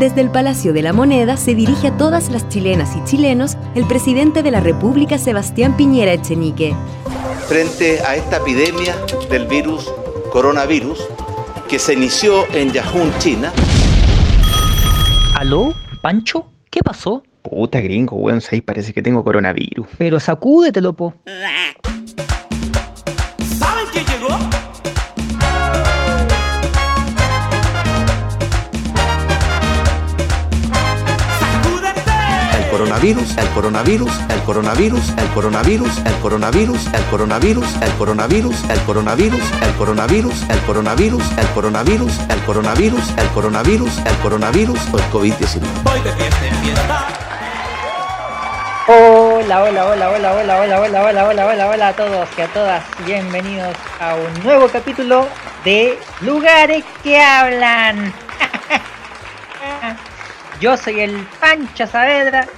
Desde el Palacio de la Moneda se dirige a todas las chilenas y chilenos el presidente de la República, Sebastián Piñera Echenique. Frente a esta epidemia del virus coronavirus que se inició en Yahoo, China. ¿Aló? ¿Pancho? ¿Qué pasó? Puta gringo, weón, ahí parece que tengo coronavirus. Pero sacúdetelo, po. Coronavirus, el coronavirus, el coronavirus, el coronavirus, el coronavirus, el coronavirus, el coronavirus, el coronavirus, el coronavirus, el coronavirus, el coronavirus, el coronavirus, el coronavirus, el coronavirus o el COVID-19. Voy de fiesta en fiesta. Hola, hola, hola, hola, hola, hola, hola, hola, hola, hola, hola a todos y a todas. Bienvenidos a un nuevo capítulo de Lugares que hablan. Yo soy el Pancho Saavedra.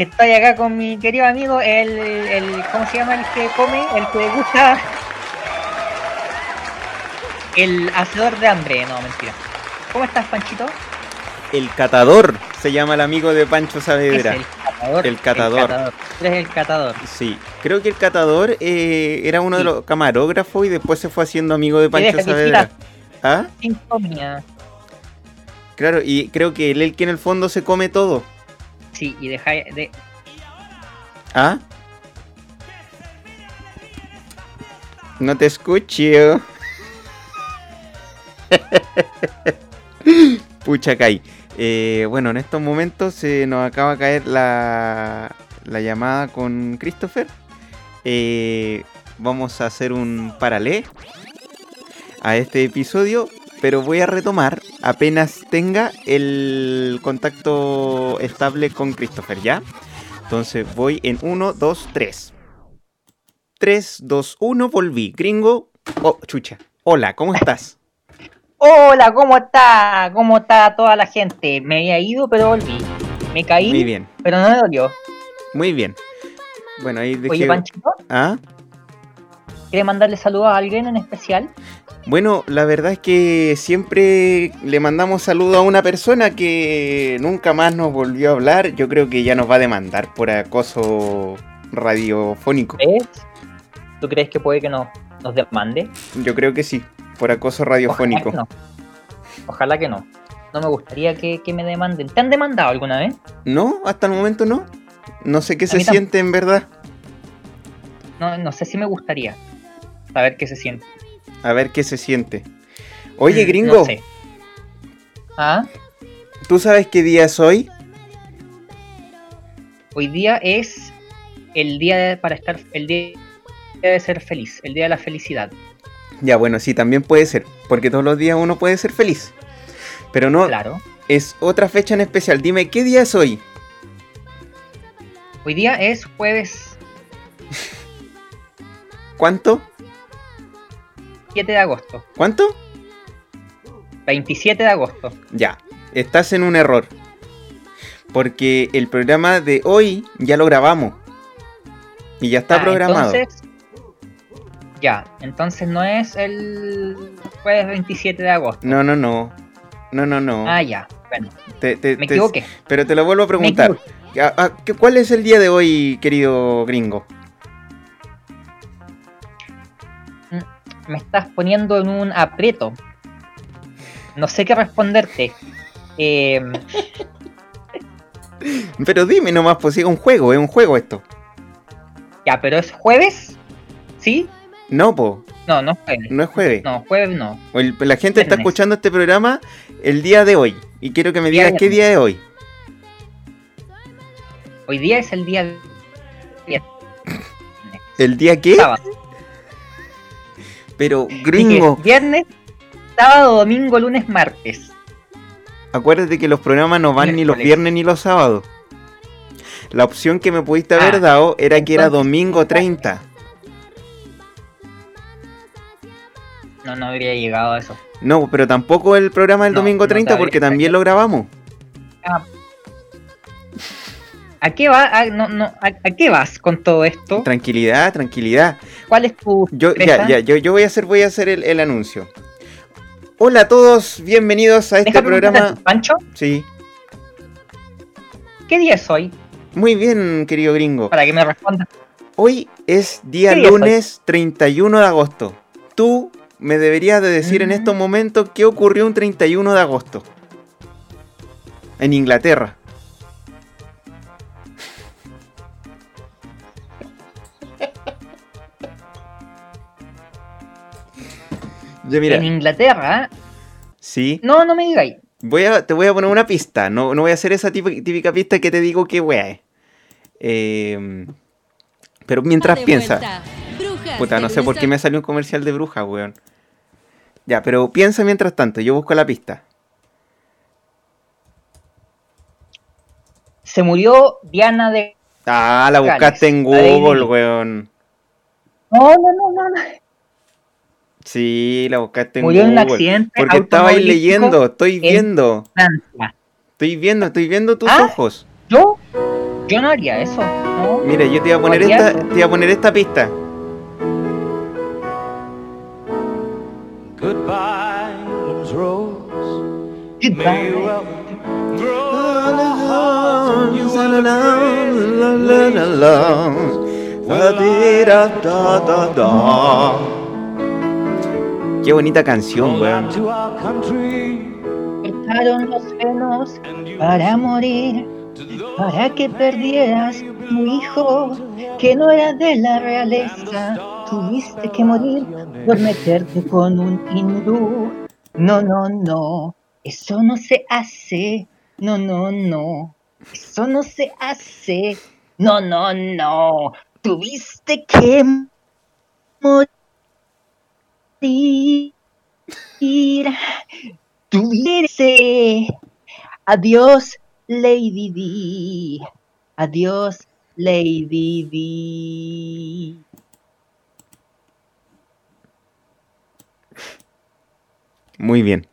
Estoy acá con mi querido amigo, el, el ¿cómo se llama el que come? El que gusta. El hacedor de hambre, no, mentira. ¿Cómo estás, Panchito? El catador se llama el amigo de Pancho Saavedra. El catador. El catador. Tú eres el catador. Sí, creo que el catador eh, era uno de los camarógrafos y después se fue haciendo amigo de Pancho Saavedra. ¿Ah? Insomnia. Claro, y creo que él el que en el fondo se come todo. Sí, y deja de. ¿Ah? No te escucho. Pucha, Kai. Eh, bueno, en estos momentos se nos acaba de caer la, la llamada con Christopher. Eh, vamos a hacer un paralé a este episodio, pero voy a retomar apenas tenga el contacto estable con Christopher, ¿ya? Entonces voy en 1, 2, 3. 3, 2, 1, volví. Gringo. Oh, chucha. Hola, ¿cómo estás? Hola, ¿cómo está? ¿Cómo está toda la gente? Me había ido, pero volví. Me caí, Muy bien, pero no me dolió. muy bien. Bueno, ahí dejé... Oye, Panchito, ¿Ah? ¿quieres mandarle saludos a alguien en especial? Bueno, la verdad es que siempre le mandamos saludo a una persona que nunca más nos volvió a hablar. Yo creo que ya nos va a demandar por acoso radiofónico. ¿Ves? ¿Tú crees que puede que no, nos demande? Yo creo que sí, por acoso Ojalá radiofónico. que no. Ojalá que no. No me gustaría que, que me demanden. ¿Te han demandado alguna vez? No, hasta el momento no. No sé qué A se siente en verdad. No, no sé si me gustaría saber qué se siente. A ver qué se siente. Oye, Mm, gringo, No sé. ¿Ah? ¿tú sabes qué día es hoy? Hoy día es el día de- para estar el día de ser feliz, el día de la felicidad. Ya, bueno, sí, también puede ser, porque todos los días uno puede ser feliz. Pero no, Claro. es otra fecha en especial. Dime, ¿qué día es hoy? Hoy día es jueves ¿Cuánto? 7 de agosto. ¿Cuánto? 27 de agosto. Ya, estás en un error. Porque el programa de hoy ya lo grabamos. Y ya está Ah, programado. Entonces, ya, entonces no es el jueves 27 de agosto. No, no, no. No, no, no. Ah, ya. Bueno, Te- te- me te- equivoqué. Pero te lo vuelvo a preguntar. Ah, ah, ¿qué- ¿Cuál es el día de hoy, querido gringo? Me estás poniendo en un aprieto. No sé qué responderte. Eh, Pero dime nomás, pues es un juego, es un juego esto. ya, pero es jueves. ¿Sí? No, po, No, no es jueves. no es jueves. No, jueves no. El- la gente está escuchando este programa el día de hoy. Y quiero que me digas qué día es hoy. Hoy día es el día viernes. ¿El día qué? Sábado. Pero, gringo, Viernes, sábado, domingo, lunes, martes. acuérdate que los programas no van ni los viernes ni los sábados. La opción que me pudiste haber Ah, dado era que era domingo 30. No, no habría llegado a eso. No, pero tampoco el programa del No, domingo no te 30 habría- porque también lo grabamos. ¿A qué, va, a, no, no, a, a qué vas con todo esto? Tranquilidad, tranquilidad. ¿Cuál es tu Yo, sorpresa? ya, ya, yo, yo voy a hacer, voy a hacer el, el anuncio. Hola a todos, bienvenidos a este preguntarte, programa. Pancho, Sí. ¿Qué día es hoy? Muy bien, querido gringo. Para que me respondas. Hoy es día ¿Qué día es hoy? lunes 31 de agosto. Tú me deberías de decir en Mm. estos momentos qué ocurrió un 31 de agosto. En Inglaterra. Mira, En Inglaterra. sí. No, no me digáis. Voy a, te voy a poner una pista. No, no voy a hacer esa típica, típica pista que te digo que wea es. Eh, pero mientras piensa. Brujas Puta, no sé por qué me salió un comercial de bruja, weón. Ya, pero piensa mientras tanto, yo busco la pista. Se murió Diana de. Ah, la buscaste en Google, weón. No, no, no, no. Sí, la buscaste en Murió en Google. un accidente. Porque estabais automovilístico leyendo, estoy en viendo. Francia. Estoy viendo, estoy viendo tus ¿Ah? ojos. Yo, yo no haría eso. ¿no? Mira, yo te iba a poner esta, te iba a poner esta pista. Goodbye, rose. Goodbye. Qué bonita canción, weón. Cortaron los you para morir, to those para que perdieras tu hijo, que no era de la realeza. Tuviste que morir por meterte con un hindú. No, no, no, eso no se hace. No, no, no, eso no se hace. No, no, no, tuviste que morir. Tuviste. Adiós, Lady D. Adiós, Lady D. Muy bien.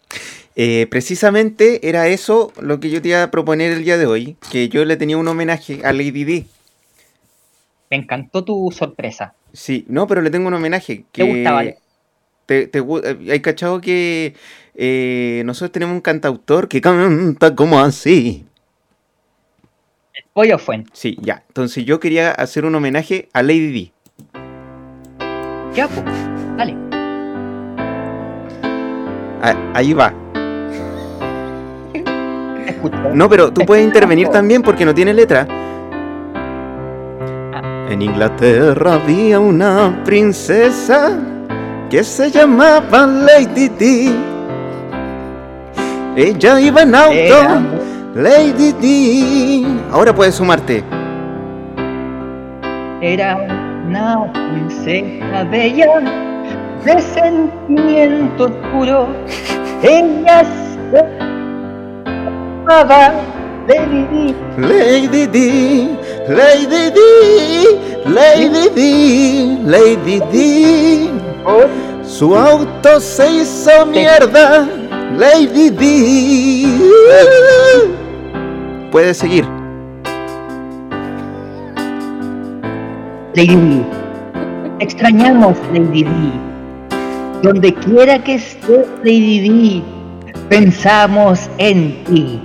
Eh, precisamente era eso lo que yo te iba a proponer el día de hoy, que yo le tenía un homenaje a Lady D. Me encantó tu sorpresa. Sí, no, pero le tengo un homenaje. Que ¿Te gusta, vale? Te- eh, hay cachado que eh, nosotros tenemos un cantautor que canta como así. Pollo Fuente. Sí, ya. Entonces yo quería hacer un homenaje a Lady D. Ya, pues. Dale. Ah, ahí va. No, pero tú puedes intervenir también porque no tiene letra. Ah. En Inglaterra había una princesa que se llamaba Lady D. Ella iba en auto, Era Lady D. Ahora puedes sumarte. Era una princesa bella de sentimiento puro. Ella se llamaba Lady Di. Lady D, Lady D, Lady D, Lady D. Su auto se hizo mierda, Lady D. Puedes seguir. Lady Di. Extrañamos Lady Di. Donde quiera que esté Lady Di, pensamos en ti.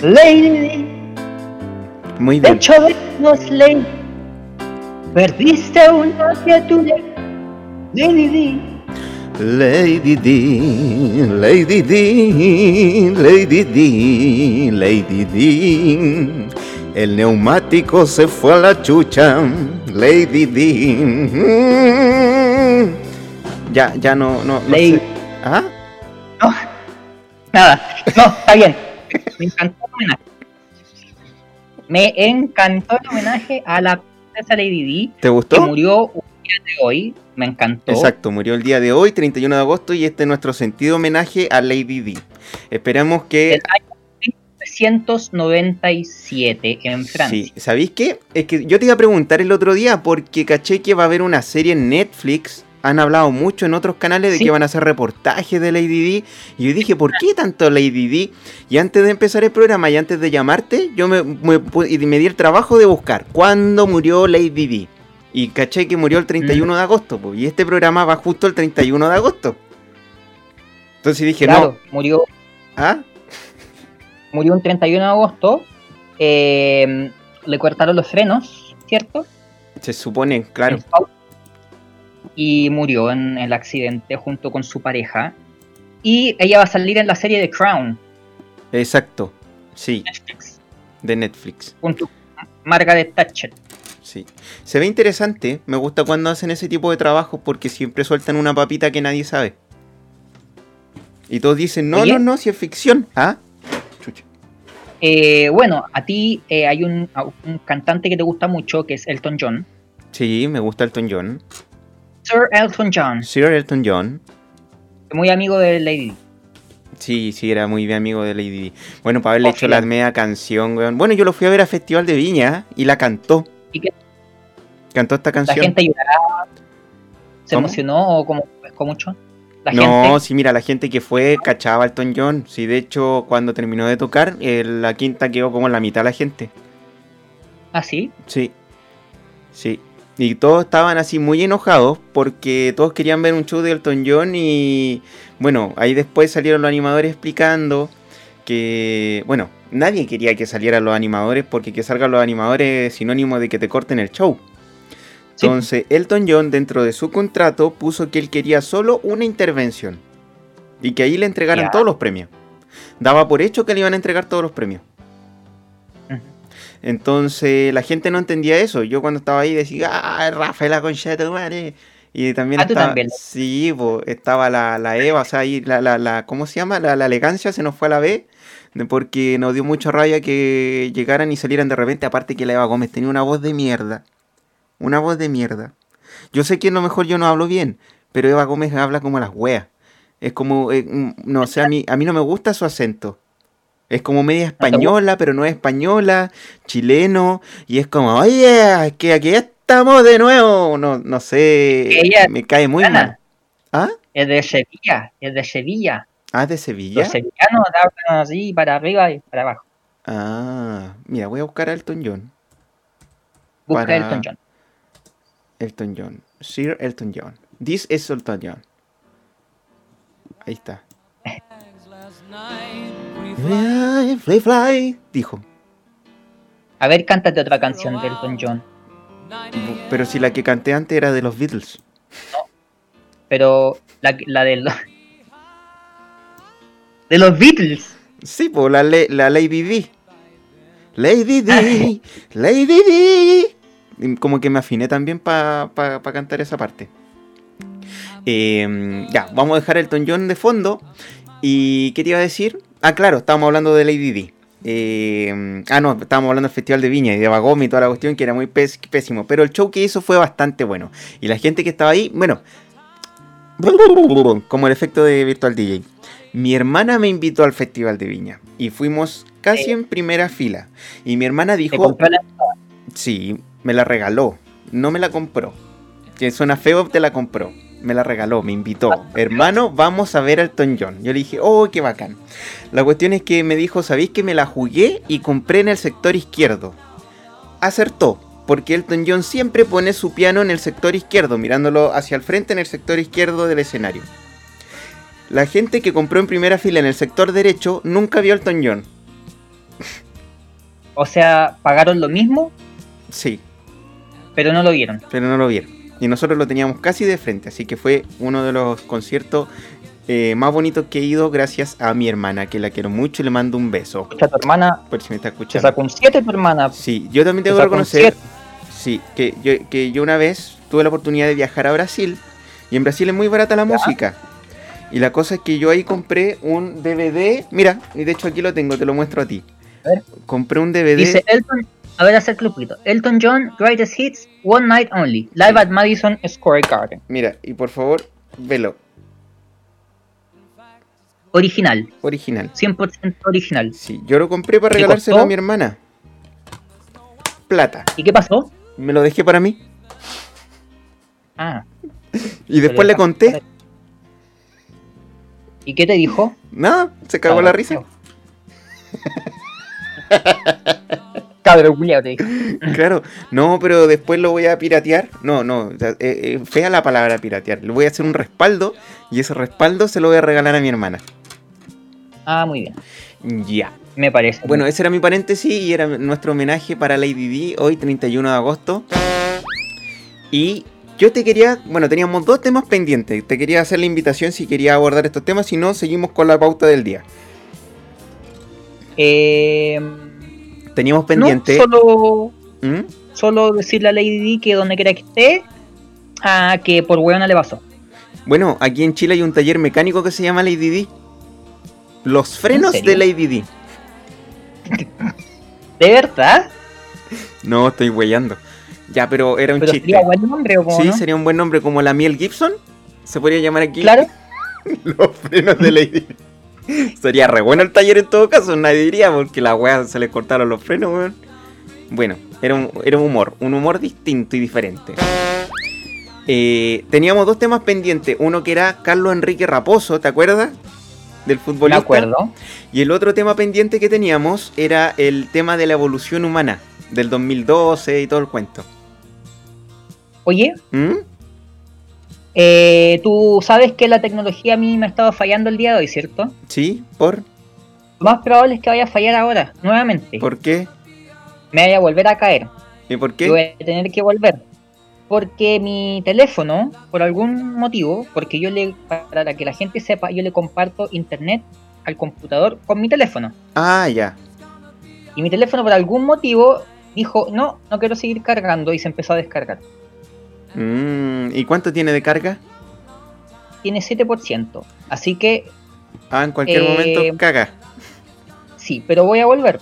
Lady Di. Muy De bien. hecho, nos Lady. Perdiste una criatura, Lady Di. Lady D, Lady D, Lady D, Lady D. El neumático se fue a la chucha, Lady D. Ya, ya no, no, no Lady- sé. ¿Ah? No, nada, no, está bien. Me encantó el homenaje. Me encantó el homenaje a la princesa Lady Di, ¿Te que gustó? murió un día de hoy. Me encantó. Exacto, murió el día de hoy, 31 de agosto, y este es nuestro sentido homenaje a Lady D. Esperamos que Del año 1997 en Francia. Sí, ¿sabéis qué? Es que yo te iba a preguntar el otro día porque caché que va a haber una serie en Netflix. Han hablado mucho en otros canales de Sí. que van a hacer reportajes de Lady D. Y yo dije, ¿por qué tanto Lady D? Y antes de empezar el programa y antes de llamarte, yo me, di el trabajo de buscar cuándo murió Lady D. Y caché que murió el 31 de agosto. y este programa va justo el 31 de agosto. Entonces dije, Claro, murió, no. ¿Ah? murió un 31 de agosto. eh, le cortaron los frenos, ¿cierto? Se supone, claro. Y murió en el accidente junto con su pareja. Y ella va a salir en la serie de Crown, Exacto. Sí, Netflix, de Netflix. junto con Margaret Thatcher. Sí. Se ve interesante. Me gusta cuando hacen ese tipo de trabajo porque siempre sueltan una papita que nadie sabe. Y todos dicen, no, Oye. no, no, si es ficción. ¿Ah? Chucha. Eh, bueno, a ti eh, hay un, un cantante que te gusta mucho, que es Elton John. Sí, me gusta Elton John. Sir Elton John, Sir Elton John. muy amigo de Lady Di. Sí, sí, era muy bien amigo de Lady Di. Bueno, para haberle Oh, hecho la media canción, weón. Bueno, yo lo fui a ver a Festival de Viña y la cantó. ¿Y qué? Cantó esta La canción. gente lloraba, se ¿Cómo? emocionó o como pescó mucho. La no, gente, sí, mira, la gente que fue cachaba a Elton John. Sí, de hecho, cuando terminó de tocar, eh, la quinta quedó como en la mitad de la gente. así, Sí. Sí. Y todos estaban así muy enojados porque todos querían ver un show de Elton John y bueno, ahí después salieron los animadores explicando que, bueno, nadie quería que salieran los animadores porque que salgan los animadores es sinónimo de que te corten el show. Sí. Entonces, Elton John dentro de su contrato puso que él quería solo una intervención y que ahí le entregaran todos los premios. Daba por hecho que le iban a entregar todos los premios. Entonces la gente no entendía eso. Yo cuando estaba ahí decía, ah, Rafael la concha de tu madre. Y también Ah, estaba, también. sí, po, estaba la, la Eva, o sea, ahí la, la, la- ¿cómo se llama? La, la elegancia se nos fue a la B, porque nos dio mucha rabia que llegaran y salieran de repente, aparte que la Eva Gómez tenía una voz de mierda, una voz de mierda. Yo sé que a lo mejor yo no hablo bien, pero Eva Gómez habla como las weas. Es como, eh, mm, no sé, a mí, a mí no me gusta su acento. Es como media española, pero no es española, chileno, y es como, oye, es que aquí estamos de nuevo. No, no sé, Ella me cae muy mal. ¿Ah? es de Sevilla, es de Sevilla. Ah, de Sevilla. Los sevillanos hablan así para arriba y para abajo. Ah, mira, voy a buscar a Elton John. Busca Para- Elton John. Elton John. Sir Elton John. This is Elton John. Ahí está. Fly, fly, fly, dijo. A ver, cántate otra canción de Elton John. Pero si la que canté antes era de los Beatles. Pero la, la de los... De los Beatles. Sí, pues la, la Lady D. Lady Ah, D, Lady D. Y Como que me afiné también para cantar esa parte. Eh, ya, vamos a dejar Elton John de fondo. ¿Y qué te iba a decir? Ah, claro, estábamos hablando de Lady D. Eh, ah, no, estábamos hablando del Festival de Viña y de Bagome y toda la cuestión que era muy pés- pésimo. Pero el show que hizo fue bastante bueno. Y la gente que estaba ahí, bueno, como el efecto de Virtual DJ. Mi hermana me invitó al Festival de Viña y fuimos casi Sí. en primera fila. Y mi hermana dijo, la- sí, me la regaló, no me la compró. Que suena feo, te la compró. Me la regaló, me invitó. Hermano, vamos a ver al Elton John. Yo le dije, oh, qué bacán. La cuestión es que me dijo, ¿sabéis que me la jugué y compré en el sector izquierdo? Acertó, porque Elton John siempre pone su piano en el sector izquierdo, mirándolo hacia el frente en el sector izquierdo del escenario. La gente que compró en primera fila en el sector derecho nunca vio a Elton John. O sea, pagaron lo mismo, Sí, pero no lo vieron. pero no lo vieron. Y nosotros lo teníamos casi de frente, así que fue uno de los conciertos eh, más bonitos que he ido gracias a mi hermana, que la quiero mucho y le mando un beso. Escucha, tu hermana Por si me está escuchando. sacó un 7, tu hermana. Sí, yo también tengo que sacó reconocer 7. sí, que, yo, que yo una vez tuve la oportunidad de viajar a Brasil y en Brasil es muy barata la música. Y la cosa es que yo ahí compré un DVD, mira, y de hecho aquí lo tengo, te lo muestro a ti. A ver. Compré un DVD. Dice Elton, a ver, hacer clubito. Elton John, Greatest Hits, One Night Only, Live at Madison Square Garden. Mira, y por favor, velo, Original, original. 100% original. Sí, yo lo compré para ¿Te regalárselo costó? a mi hermana. Plata. ¿Y qué pasó? Me lo dejé para mí. Ah, Y después le conté. ¿y qué te dijo? Nada, se cagó la risa. Cabrón, culiao, te dijo. Claro, no, pero después lo voy a piratear. No, no, o sea, eh, eh, fea la palabra piratear. Le voy a hacer un respaldo y ese respaldo se lo voy a regalar a mi hermana. Ah, muy bien. Ya. Me parece. Bueno, ese era mi paréntesis y era nuestro homenaje para Lady D hoy 31 de agosto. Y yo te quería, bueno, teníamos dos temas pendientes. Te quería hacer la invitación si quería abordar estos temas, si no, seguimos con la pauta del día. Eh, Teníamos pendiente... no, solo, ¿Mm? solo decirle a Lady D que donde quiera que esté, a que por hueona le pasó. Bueno, aquí en Chile hay un taller mecánico que se llama Lady D. Los frenos de Lady D. ¿De verdad? No, estoy huellando. Ya, pero era un Pero chiste. sería buen nombre, ¿o Sí, no? sería un buen nombre como la Miel Gibson. Se podría llamar aquí Claro. los frenos de Lady D. Sería re bueno el taller en todo caso, nadie diría, porque la weá se le cortaron los frenos, weón. Bueno, era un, era un humor, un humor distinto y diferente. Eh, teníamos dos temas pendientes. Uno que era Carlos Enrique Raposo, ¿te acuerdas? Del futbolista. acuerdo. Y el otro tema pendiente que teníamos era el tema de la evolución humana, del 2012 y todo el cuento. Oye, ¿Mm? Eh, tú sabes que la tecnología a mí me ha estado fallando el día de hoy, ¿cierto? ¿Sí? ¿Por? Lo más probable es que vaya a fallar ahora, nuevamente. ¿Por qué? Me vaya a volver a caer. ¿Y por Y qué? voy a tener que volver. Porque mi teléfono, por algún motivo, porque yo le, para que la gente sepa, yo le comparto internet al computador con mi teléfono. Ah, ya. Y mi teléfono por algún motivo dijo, no, no quiero seguir cargando y se empezó a descargar. Mm, ¿Y cuánto tiene de carga? Tiene 7%. Así que Ah, en cualquier Eh, momento caga. sí, pero voy a volver.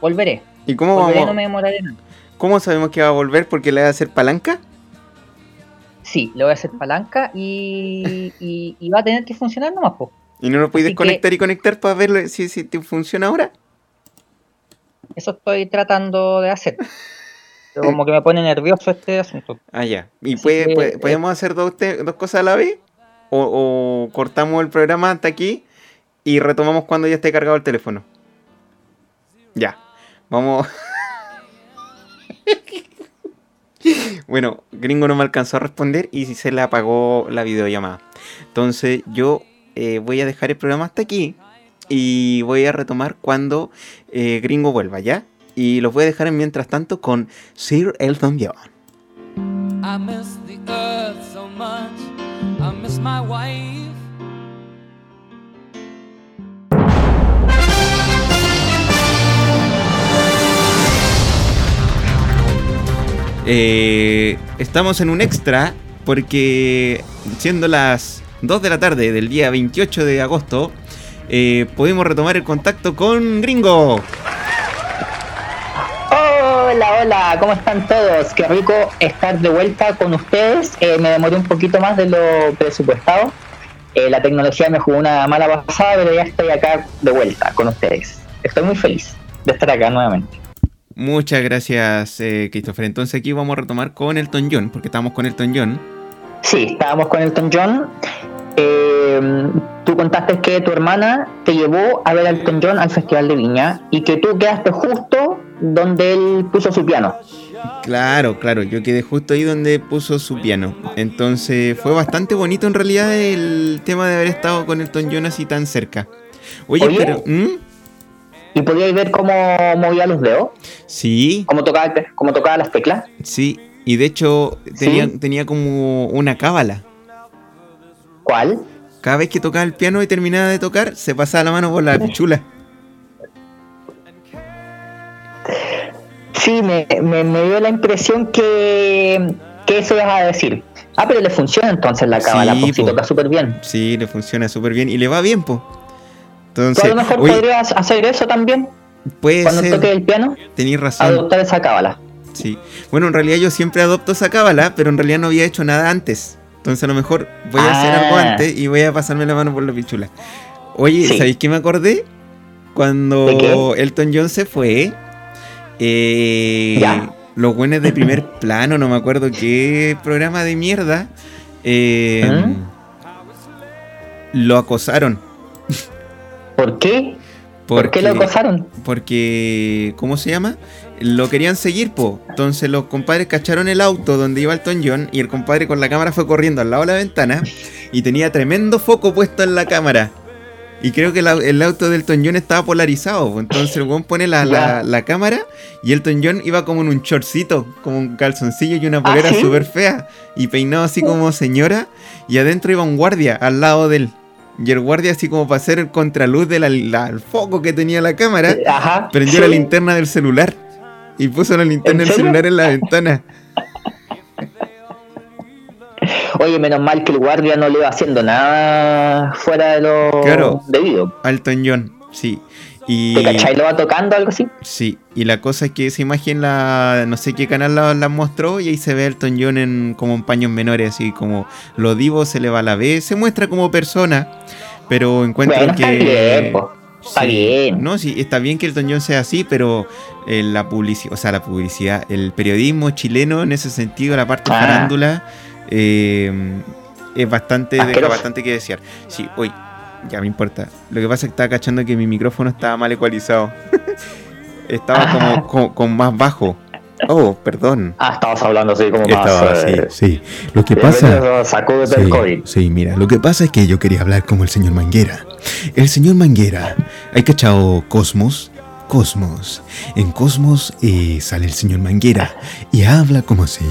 Volveré. ¿Y cómo Volveré, vamos? no me demoraré nada. ¿Cómo sabemos que va a volver? ¿Porque le va a hacer palanca? Sí, le voy a hacer palanca y, y, y va a tener que funcionar nomás, po. ¿Y no lo puedes Así que- conectar y conectar para ver si, si te funciona ahora? Eso estoy tratando de hacer. Pero como que me pone nervioso este asunto. Ah, ya. ¿Y puede- que, puede- eh, podemos hacer dos, dos cosas a la vez? O, o cortamos el programa hasta aquí y retomamos cuando ya esté cargado el teléfono? Ya. Vamos. bueno, Gringo no me alcanzó a responder y se le apagó la videollamada. Entonces yo eh, voy a dejar el programa hasta aquí y voy a retomar cuando eh, Gringo vuelva, ¿ya? Y los voy a dejar en mientras tanto con Sir Elton John. I miss the earth so much. I miss my wife. Eh, estamos en un extra porque siendo las 2 de la tarde del día 28 de agosto, eh, pudimos retomar el contacto con Gringo. Hola, hola, ¿cómo están todos? Qué rico estar de vuelta con ustedes. Eh, me demoré un poquito más de lo presupuestado. Eh, la tecnología me jugó una mala pasada, pero ya estoy acá de vuelta con ustedes. Estoy muy feliz de estar acá nuevamente. Muchas gracias, eh, Christopher. Entonces aquí vamos a retomar con Elton John, porque estamos con Elton John. Sí, estábamos con Elton John. Eh, tú contaste que tu hermana te llevó a ver a Elton John al Festival de Viña y que tú quedaste justo donde él puso su piano. Claro, claro, yo quedé justo ahí donde puso su piano. Entonces fue bastante bonito en realidad el tema de haber estado con Elton John así tan cerca. Oye, Oye. pero... ¿Mm? Y podíais ver cómo movía los dedos, Sí, cómo tocaba, cómo tocaba las teclas. sí. Y de hecho tenía, ¿Sí? tenía como una cábala. ¿Cuál? Cada vez que tocaba el piano y terminaba de tocar, se pasaba la mano por la pichula. Sí, me, me, me dio la impresión que, que eso ibas a decir. Ah, pero le funciona entonces la cábala, Sí, porque si toca súper bien. Sí, le funciona súper bien y le va bien, po. Tú a Entonces, lo mejor oye, podrías hacer eso también, puede cuando toque ser, el piano, tenéis razón. adoptar esa cábala. Sí. Bueno, en realidad yo siempre adopto esa cábala, pero en realidad no había hecho nada antes. Entonces a lo mejor voy a hacer Ah. algo antes y voy a pasarme la mano por la pichula. Oye, Sí. ¿sabéis qué me acordé? ¿De Cuando? Elton John se fue, eh, Ya. los buenos de primer plano, no me acuerdo qué programa de mierda, eh, ¿Mm? lo acosaron. ¿Por qué? ¿Por qué lo acosaron? porque, ¿cómo se llama? Lo querían seguir, po. Entonces los compadres cacharon el auto donde iba Elton John y el compadre con la cámara fue corriendo al lado de la ventana y tenía tremendo foco puesto en la cámara. Y creo que la- el auto del Elton John estaba polarizado. Entonces el weón pone la, la- cámara y Elton John iba como en un shortcito, como un calzoncillo y una polera ¿Ah, sí? súper fea. Y peinado así como señora. Y adentro iba un guardia al lado de él. Y el guardia así como para hacer el contraluz del al foco que tenía la cámara. Ajá. Prendió sí. la linterna del celular. Y puso la linterna ¿En del celular en la ventana. Oye, menos mal que el guardia no le iba haciendo nada fuera de lo Claro. debido. Elton John, sí. Y, ¿Te cachai? ¿Lo va tocando algo así? Sí, y la cosa es que esa imagen la no sé qué canal la, la mostró y ahí se ve a Elton John en como en paños menores, así como lo divo se le va a la B, se muestra como persona, pero encuentro Bueno, que está bien, po. Está bien. No, sí, está bien que Elton John sea así, pero eh, la publicidad, o sea, la publicidad, el periodismo chileno en ese sentido, la parte Ah. farándula eh, es bastante deja bastante que desear. Sí, hoy ya me importa. Lo que pasa es que estaba cachando que mi micrófono estaba mal ecualizado. estaba como, como- con más bajo. Oh, perdón. Ah, estabas hablando así como más... Estaba así, eh, sí. Lo que pasa. Sacúdete el Sí, COVID. sí, mira, lo que pasa es que yo quería hablar como el señor Manguera. El señor Manguera, ¿hay cachado Cosmos? Cosmos. En Cosmos eh, sale el señor Manguera y habla como así,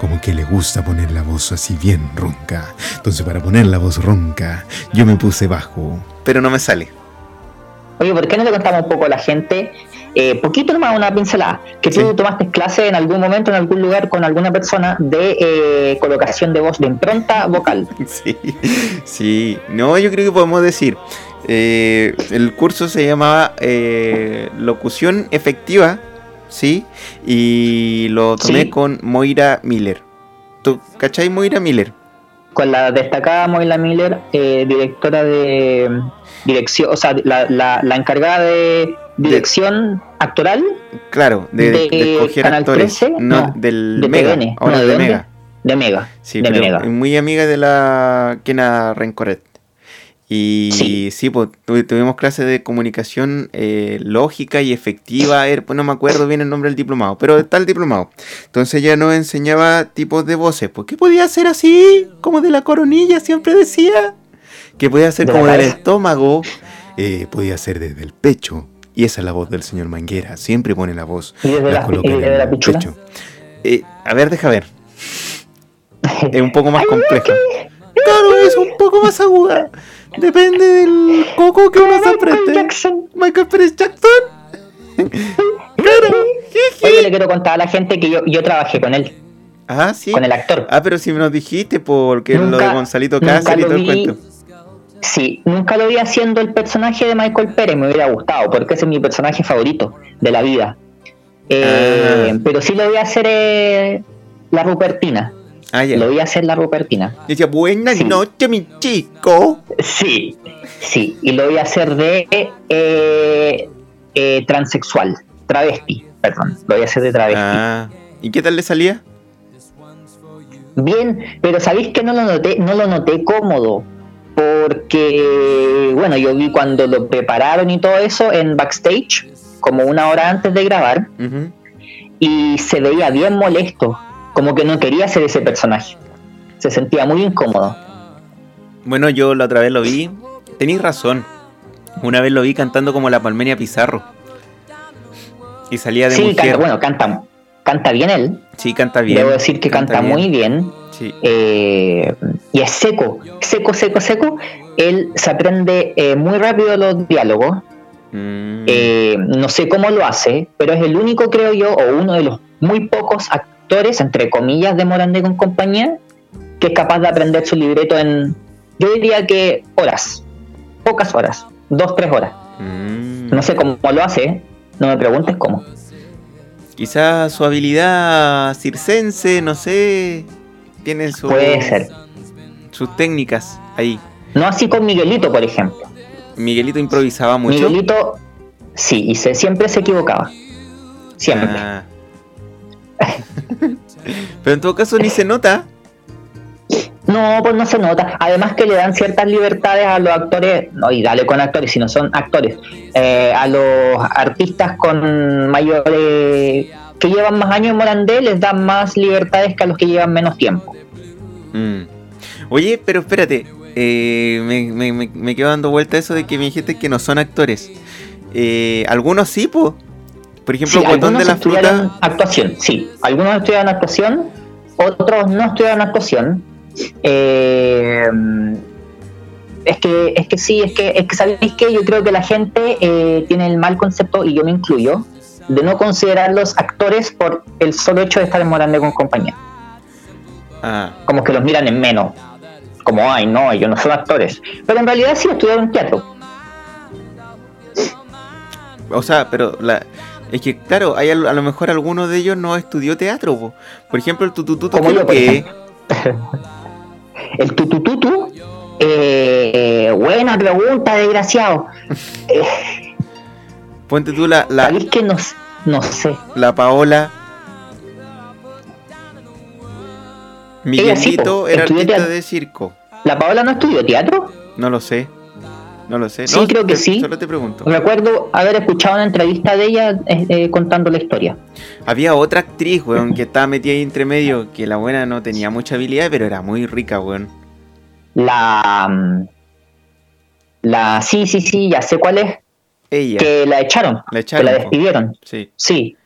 como que le gusta poner la voz así bien ronca. Entonces para poner la voz ronca, yo me puse bajo. Pero no me sale. Oye, ¿por qué no le contamos un poco a la gente, eh, poquito nomás una pincelada, que tú Sí. tomaste clase en algún momento, en algún lugar, con alguna persona de eh, colocación de voz, de impronta vocal? Sí, sí. No, yo creo que podemos decir. Eh, el curso se llamaba eh, Locución Efectiva, ¿sí? Y lo tomé Sí. con Moira Miller. ¿Tú cachai Moira Miller? Con la destacada Moila Miller, eh, directora de dirección, o sea, la, la, la encargada de dirección actoral Claro, de, de- ¿De escoger Canal actores. 13? No, No, del de Mega. Ahora No, ¿de? Mega. de Mega. Sí, pero Mega. muy amiga de la Kena Rencoret. Y sí, Sí. pues tu- tuvimos clases de comunicación eh, lógica y efectiva. er, pues no me acuerdo bien el nombre del diplomado, pero está el diplomado. Entonces ella nos enseñaba tipos de voces. ¿Por qué podía ser así? Como de la coronilla, siempre decía. Que podía la como del estómago. Eh, podía ser desde el pecho. Y esa es la voz del señor Manguera. Siempre pone la voz. ¿Y desde la- coloca y en desde el la pecho. Eh, a ver, deja ver. Es un poco más compleja. Claro, es un poco más aguda. Depende del coco que uno se apriete. Jackson. Michael Pérez Jackson. claro. Oye, le quiero contar a la gente que yo, yo trabajé con él, Ah, sí. con el actor. Ah, pero si me nos dijiste porque lo de Nunca- Gonzalito nunca Cáceres y lo todo el vi. cuento. Sí, nunca lo vi haciendo el personaje de Michael Pérez, me hubiera gustado, porque ese es mi personaje favorito de la vida. Eh, Ah. Pero sí lo voy a hacer eh, la Rupertina. Ah. Lo voy a hacer la Rupertina. Decía, buenas Sí. noches, mi chico. Sí, sí, y lo voy a hacer de eh, eh, transexual, travesti, perdón, lo voy a hacer de travesti. Ah, ¿y qué tal le salía? Bien, pero sabéis que no lo noté, no lo noté cómodo. Porque, bueno, yo vi cuando lo prepararon y todo eso en backstage, como una hora antes de grabar, y se veía bien molesto, como que no quería ser ese personaje. Se sentía muy incómodo. Bueno, yo la otra vez lo vi. Tenéis razón. Una vez lo vi cantando como la Palmeria Pizarro. Y salía de Sí, mujer. canta, bueno, canta, canta bien él. Sí, canta bien. Debo decir que canta, muy bien. Sí. eh, y es seco, seco, seco, seco. Él se aprende eh, muy rápido los diálogos. Mm. Eh, no sé cómo lo hace, pero es el único, creo yo, o uno de los muy pocos actores, entre comillas, de Morandé con compañía, que es capaz de aprender su libreto en, yo diría que horas, pocas horas, dos, tres horas. Mm. No sé cómo lo hace, no me preguntes cómo. Quizás su habilidad circense, no sé. Tiene su, Puede ser. sus técnicas ahí. No así con Miguelito, por ejemplo. Miguelito improvisaba mucho. Miguelito, sí, y se, siempre se equivocaba. Siempre. Ah. Pero en todo caso ni se nota. No, pues no se nota. Además que le dan ciertas libertades a los actores, no, y dale con actores, si no son actores, eh, a los artistas con mayores, que llevan más años en Morandé, les dan más libertades que a los que llevan menos tiempo. Mm. Oye, pero espérate. eh, me, me, me, me quedo dando vuelta eso de que me dijiste que no son actores. Eh, algunos sí, po. Por ejemplo, Sí, Botón de algunos la Fruta. actuación, sí. Algunos estudiaron actuación, otros no estudiaron actuación. Eh, es que, es que sí, es que, es que sabéis que yo creo que la gente eh, tiene el mal concepto, y yo me incluyo, de no considerarlos actores por el solo hecho de estar en Morandé con compañía. Ah, Como que los miran en menos. Como, ay, no, ellos no son actores. Pero en realidad sí estudiaron teatro. o sea, pero la, es que, claro, hay a lo mejor alguno de ellos no estudió teatro. po. Por ejemplo, el tutututo Como que yo. El tutututu, eh, buena pregunta, desgraciado. Eh, Ponte tú la, la, ¿Sabéis que no, no sé? la Paola. Miguelito era artista teatro. de circo. ¿La Paola no estudió teatro? No lo sé. No lo sé. Sí, No, creo que te- sí. Solo te pregunto. Recuerdo haber escuchado una entrevista de ella eh, eh, contando la historia. Había otra actriz, weón, que estaba metida ahí entre medio, que la buena no tenía mucha habilidad, pero era muy rica, weón. La. mm, La. Sí, sí, sí, ya sé cuál es. Ella. Que la echaron. La Que echaron. la po. despidieron. Sí. Sí.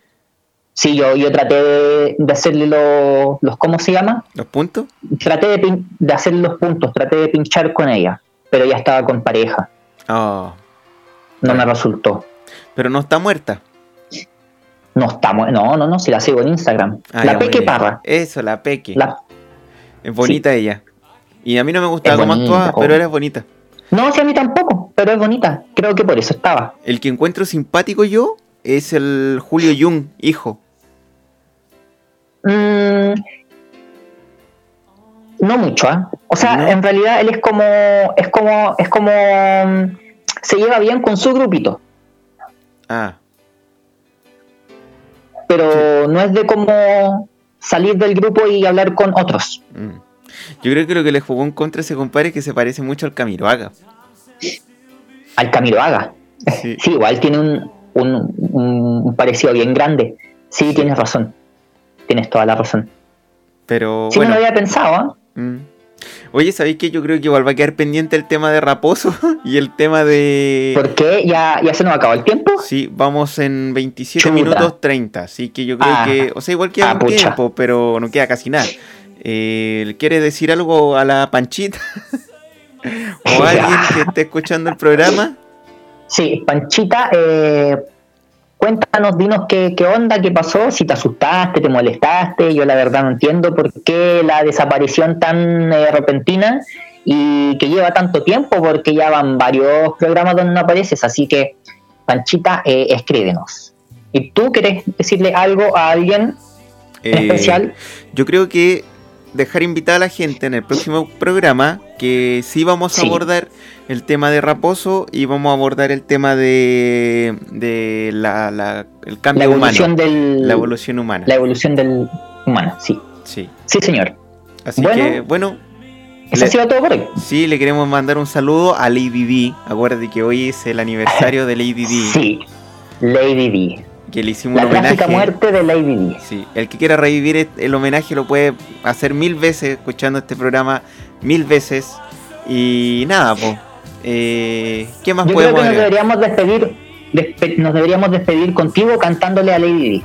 Sí, yo, yo traté de, de hacerle los, los. ¿Cómo se llama? ¿Los puntos? Traté de, de hacer los puntos, traté de pinchar con ella. Pero ella estaba con pareja. Oh. No me resultó. Pero no está muerta. No estamos. No, no, no, si la sigo en Instagram. Ah, la Peque bien. Parra. Eso, la Peque. La, Es bonita ella. Y a mí no me gustaba cómo actuaba, pero era bonita. No, sí, a mí tampoco, pero es bonita. Creo que por eso estaba. El que encuentro simpático yo es el Julio Jung, hijo. Mm, no mucho, ¿ah? O sea, ¿No? en realidad él es como. Es como. Es como. mm, Se lleva bien con su grupito. Ah, Pero no es de como salir del grupo y hablar con otros. mm. Yo creo que lo que le jugó en contra ese compadre es que se parece mucho al Camiroaga. Al Camiroaga. Sí. Sí, igual tiene un, un, parecido bien grande. Sí, tienes razón. Tienes toda la razón. Pero Sí, bueno. no lo había pensado, ¿ah? Mm. Oye, ¿sabéis que yo creo que igual va a quedar pendiente el tema de Raposo y el tema de... ¿Por qué? ¿Ya, ¿Ya se nos acabó el tiempo? Sí, vamos en 27 Chuta. minutos 30, así que yo creo Ah. que, o sea, igual queda Ah, un pucha. tiempo, pero no queda casi nada. Eh, ¿Quiere decir algo a la Panchita? ¿O a alguien que esté escuchando el programa? Sí, Panchita, eh, cuéntanos, dinos qué, qué onda, qué pasó, si te asustaste, te molestaste, yo la verdad no entiendo por qué la desaparición tan eh, repentina y que lleva tanto tiempo, porque ya van varios programas donde no apareces, así que Panchita, eh, escríbenos. ¿Y tú quieres decirle algo a alguien en Eh, especial? Yo creo que dejar invitada a la gente en el próximo programa que sí vamos a Sí. abordar el tema de Raposo y vamos a abordar el tema de, de la, la- el La cambio evolución humano. del La evolución humana. la evolución del humano, sí. Sí. Sí, señor. Así Bueno. que, bueno, Eso Le- ha sido todo por hoy. Sí, le queremos mandar un saludo a Lady D. Acuérdate que hoy es el aniversario de Lady D. Sí, Lady D. Que le hicimos La un homenaje. muerte de Lady. Sí, el que quiera revivir el homenaje lo puede hacer mil veces escuchando este programa, mil veces. Y nada, pues. ¿Qué más Yo creo que nos deberíamos despedir, despe- nos deberíamos despedir contigo cantándole a Lady D.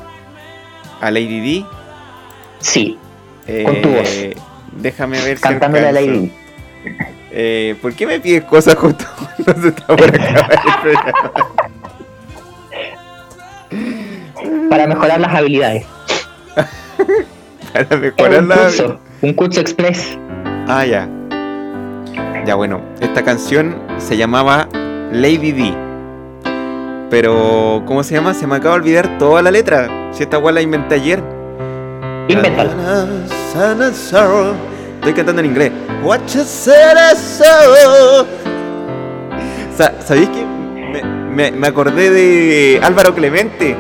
A Lady D. Sí, eh, Con tu voz. Déjame ver si cantándole a. Lady D. Eh, ¿Por qué me pides cosas justo cuando se está por acabar el programa? Para mejorar las habilidades. Para mejorar un la. curso, un curso express. Ah, ya. Ya, bueno, esta canción se llamaba Lady D. Pero, ¿cómo se llama? Se me acaba de olvidar toda la letra. Si esta weá la inventé ayer. Invéntalo. Estoy cantando en inglés. What you said I saw. Sa- ¿Sabéis que me, me- me acordé de Álvaro Clemente?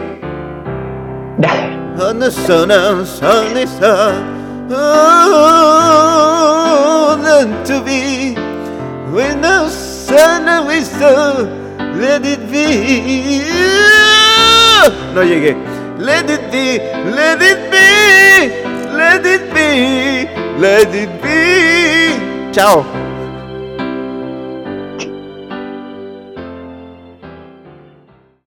Oh, to be when the sun and saw, let it be. No llegué. Let it be, let it be, let it be, let it be. Chao.